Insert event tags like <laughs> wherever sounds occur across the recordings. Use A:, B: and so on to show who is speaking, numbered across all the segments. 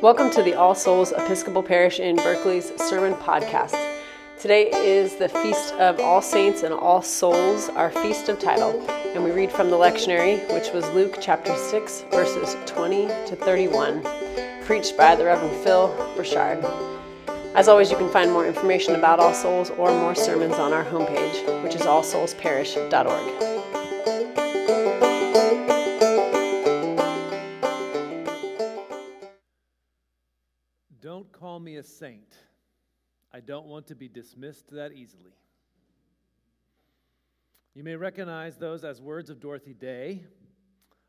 A: Welcome to the All Souls Episcopal Parish in Berkeley's Sermon Podcast. Today is the Feast of All Saints and All Souls, our feast of title, and we read from the lectionary, which was Luke chapter 6, verses 20 to 31, preached by the Reverend Phil Brochard. As always, you can find more information about All Souls or more sermons on our homepage, which is allsoulsparish.org.
B: call me a saint. I don't want to be dismissed that easily. You may recognize those as words of Dorothy Day,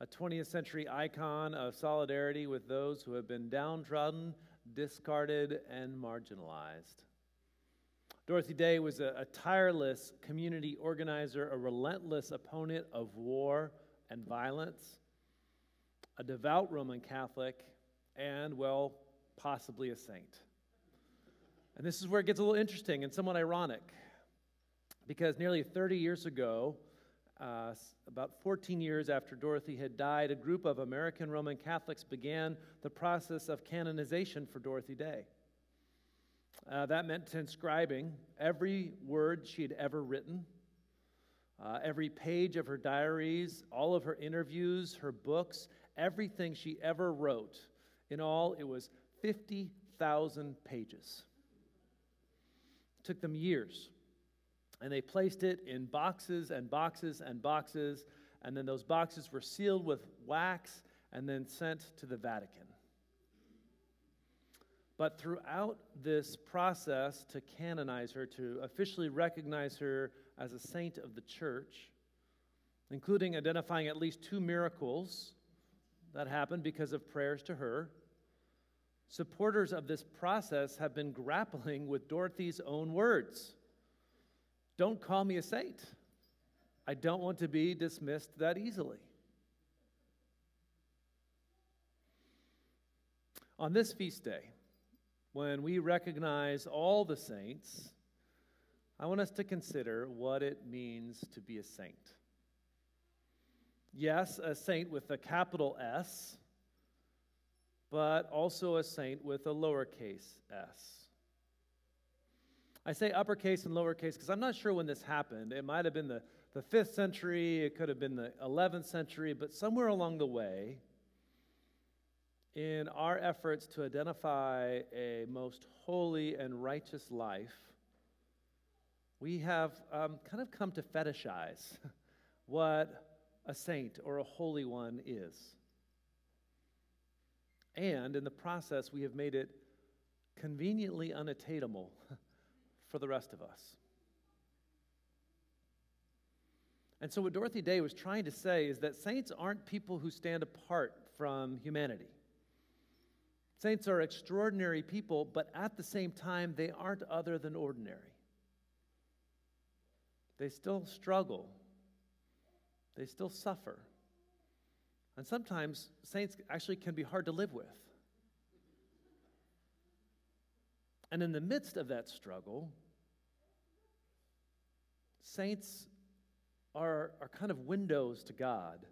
B: a 20th century icon of solidarity with those who have been downtrodden, discarded, and marginalized. Dorothy Day was a, a, tireless community organizer, a relentless opponent of war and violence, a devout Roman Catholic, and, well, possibly a saint. And this is where it gets a little interesting and somewhat ironic because nearly 30 years ago, uh, about 14 years after Dorothy had died, a group of American Roman Catholics began the process of canonization for Dorothy Day. Uh, that meant transcribing every word she had ever written, uh, every page of her diaries, all of her interviews, her books, everything she ever wrote. In all, it was 50,000 pages. It took them years. And they placed it in boxes and boxes and boxes, and then those boxes were sealed with wax and then sent to the Vatican. But throughout this process to canonize her, to officially recognize her as a saint of the church, including identifying at least two miracles that happened because of prayers to her, Supporters of this process have been grappling with Dorothy's own words Don't call me a saint. I don't want to be dismissed that easily. On this feast day, when we recognize all the saints, I want us to consider what it means to be a saint. Yes, a saint with a capital S but also a saint with a lowercase s. I say uppercase and lowercase because I'm not sure when this happened. It might have been the, the 5th century, it could have been the 11th century, but somewhere along the way, in our efforts to identify a most holy and righteous life, we have um, kind of come to fetishize <laughs> what a saint or a holy one is. And in the process, we have made it conveniently unattainable <laughs> for the rest of us. And so, what Dorothy Day was trying to say is that saints aren't people who stand apart from humanity. Saints are extraordinary people, but at the same time, they aren't other than ordinary. They still struggle, they still suffer, and sometimes saints actually can be hard to live with. And in the midst of that struggle, saints are, are kind of windows to God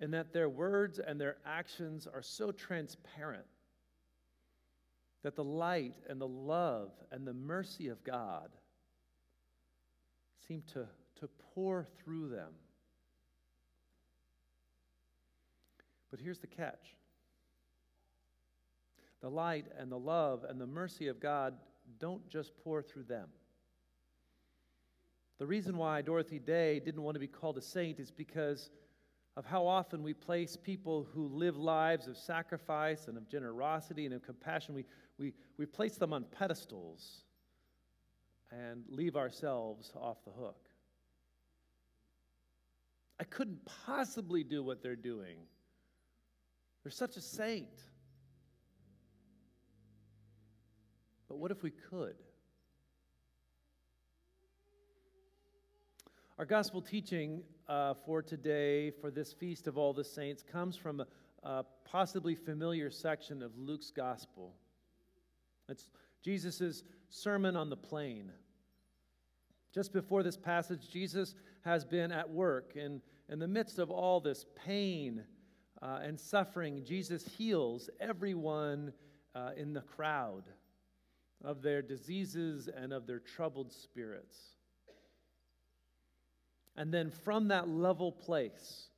B: in that their words and their actions are so transparent that the light and the love and the mercy of God seem to, to pour through them. But here's the catch the light and the love and the mercy of God don't just pour through them. The reason why Dorothy Day didn't want to be called a saint is because of how often we place people who live lives of sacrifice and of generosity and of compassion, we, we, we place them on pedestals and leave ourselves off the hook. I couldn't possibly do what they're doing they're such a saint. But what if we could? Our gospel teaching uh, for today, for this feast of all the saints, comes from a, a possibly familiar section of Luke's gospel. It's Jesus' Sermon on the Plain. Just before this passage, Jesus has been at work in, in the midst of all this pain uh, and suffering, Jesus heals everyone uh, in the crowd, of their diseases and of their troubled spirits. And then from that level place,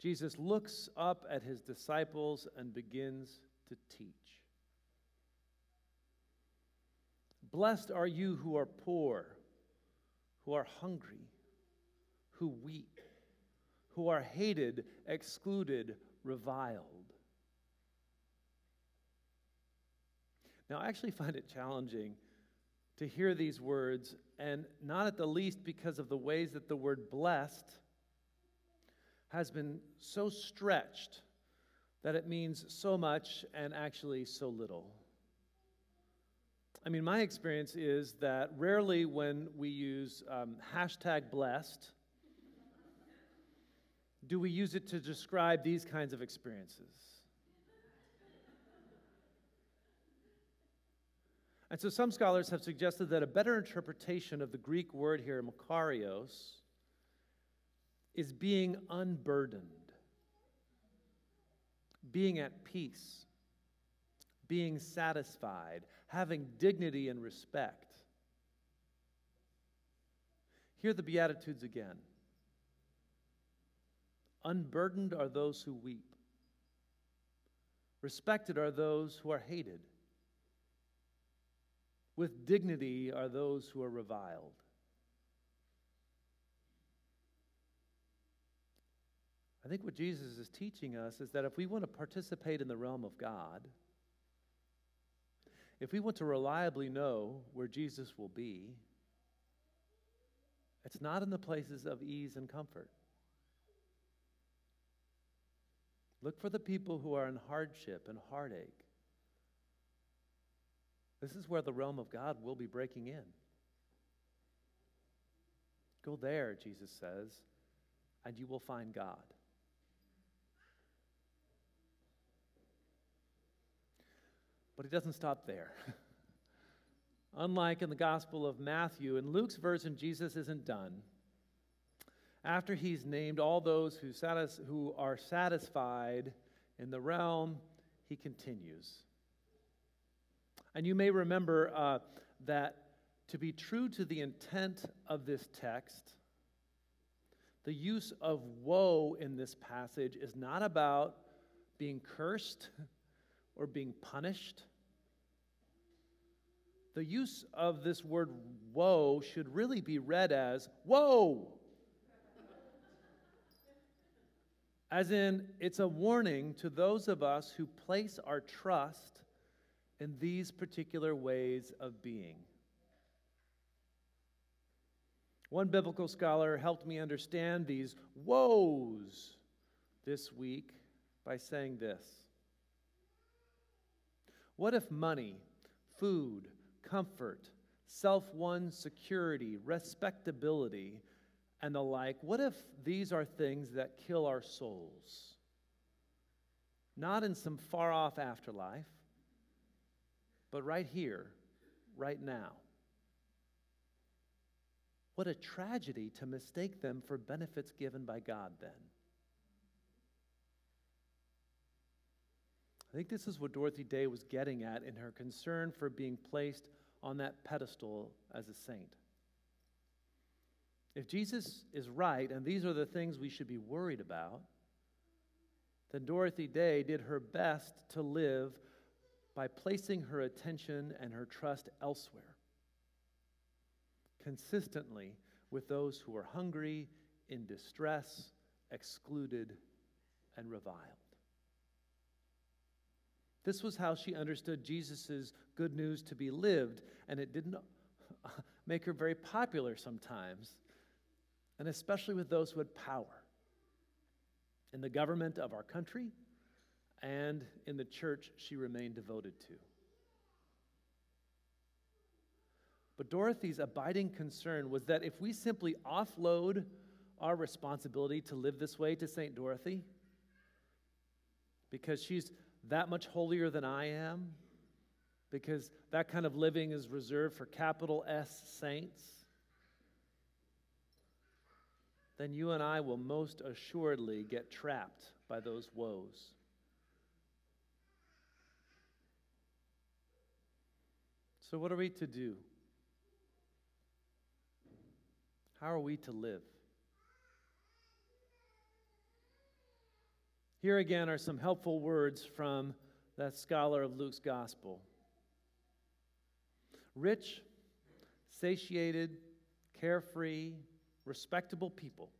B: Jesus looks up at his disciples and begins to teach. Blessed are you who are poor, who are hungry, who weep, who are hated, excluded, reviled. Now, I actually find it challenging to hear these words, and not at the least because of the ways that the word blessed has been so stretched that it means so much and actually so little. I mean, my experience is that rarely when we use um, hashtag blessed do we use it to describe these kinds of experiences. And so some scholars have suggested that a better interpretation of the Greek word here, makarios, is being unburdened, being at peace, being satisfied, having dignity and respect. Hear the Beatitudes again. Unburdened are those who weep. Respected are those who are hated. With dignity are those who are reviled. I think what Jesus is teaching us is that if we want to participate in the realm of God, if we want to reliably know where Jesus will be, it's not in the places of ease and comfort. Look for the people who are in hardship and heartache. This is where the realm of God will be breaking in. Go there, Jesus says, and you will find God. But he doesn't stop there. <laughs> Unlike in the Gospel of Matthew, in Luke's version, Jesus isn't done. After he's named all those who, satis- who are satisfied in the realm, he continues. And you may remember uh, that to be true to the intent of this text, the use of woe in this passage is not about being cursed or being punished. The use of this word woe should really be read as whoa. As in, it's a warning to those of us who place our trust in these particular ways of being. One biblical scholar helped me understand these woes this week by saying this What if money, food, comfort, self won security, respectability, and the like, what if these are things that kill our souls? Not in some far off afterlife, but right here, right now. What a tragedy to mistake them for benefits given by God, then. I think this is what Dorothy Day was getting at in her concern for being placed on that pedestal as a saint. If Jesus is right, and these are the things we should be worried about, then Dorothy Day did her best to live by placing her attention and her trust elsewhere, consistently with those who are hungry, in distress, excluded, and reviled. This was how she understood Jesus' good news to be lived, and it didn't <laughs> make her very popular sometimes, and especially with those who had power in the government of our country and in the church she remained devoted to. But Dorothy's abiding concern was that if we simply offload our responsibility to live this way to St. Dorothy, because she's that much holier than I am, because that kind of living is reserved for capital S saints, then you and I will most assuredly get trapped by those woes. So, what are we to do? How are we to live? Here again are some helpful words from that scholar of Luke's gospel. Rich, satiated, carefree, respectable people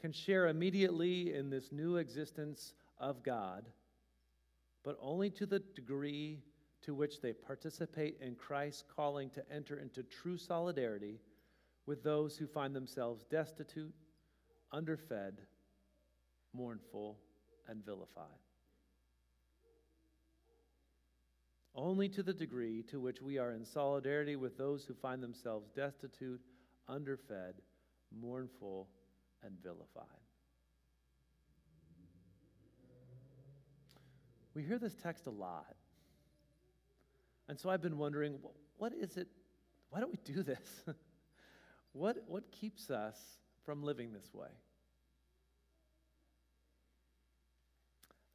B: can share immediately in this new existence of God, but only to the degree to which they participate in Christ's calling to enter into true solidarity with those who find themselves destitute, underfed, mournful, and vilified. Only to the degree to which we are in solidarity with those who find themselves destitute, underfed, mournful, and vilified. We hear this text a lot. And so I've been wondering what is it? Why don't we do this? <laughs> what, what keeps us from living this way?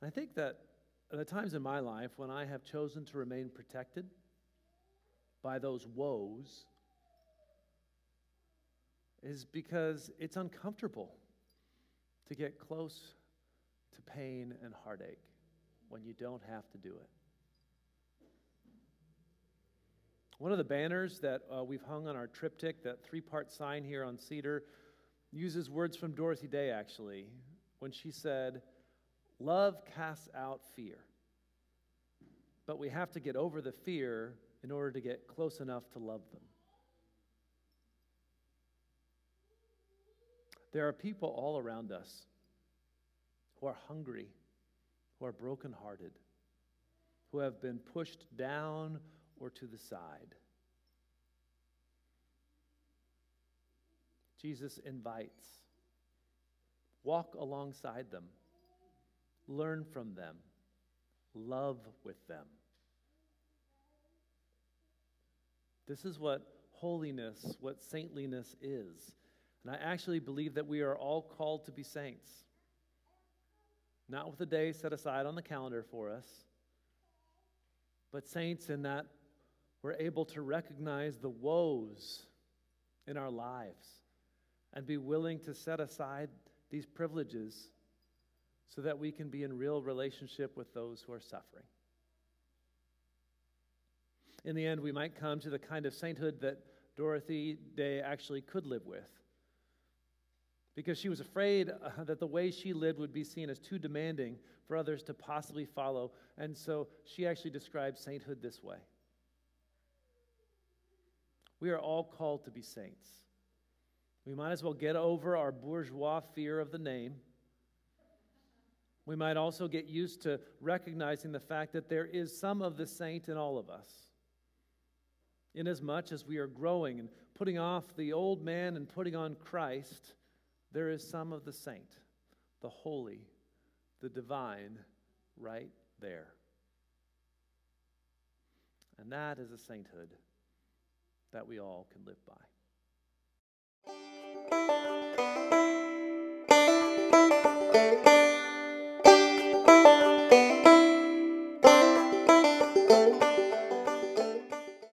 B: I think that the times in my life when I have chosen to remain protected by those woes is because it's uncomfortable to get close to pain and heartache when you don't have to do it. One of the banners that uh, we've hung on our triptych, that three part sign here on cedar, uses words from Dorothy Day actually, when she said, Love casts out fear. But we have to get over the fear in order to get close enough to love them. There are people all around us who are hungry, who are brokenhearted, who have been pushed down or to the side. Jesus invites, walk alongside them, learn from them, love with them. This is what holiness, what saintliness is. And I actually believe that we are all called to be saints. Not with a day set aside on the calendar for us, but saints in that we're able to recognize the woes in our lives and be willing to set aside these privileges so that we can be in real relationship with those who are suffering. In the end, we might come to the kind of sainthood that Dorothy Day actually could live with. Because she was afraid uh, that the way she lived would be seen as too demanding for others to possibly follow. And so she actually describes sainthood this way We are all called to be saints. We might as well get over our bourgeois fear of the name we might also get used to recognizing the fact that there is some of the saint in all of us. Inasmuch as we are growing and putting off the old man and putting on Christ, there is some of the saint, the holy, the divine right there. And that is a sainthood that we all can live by.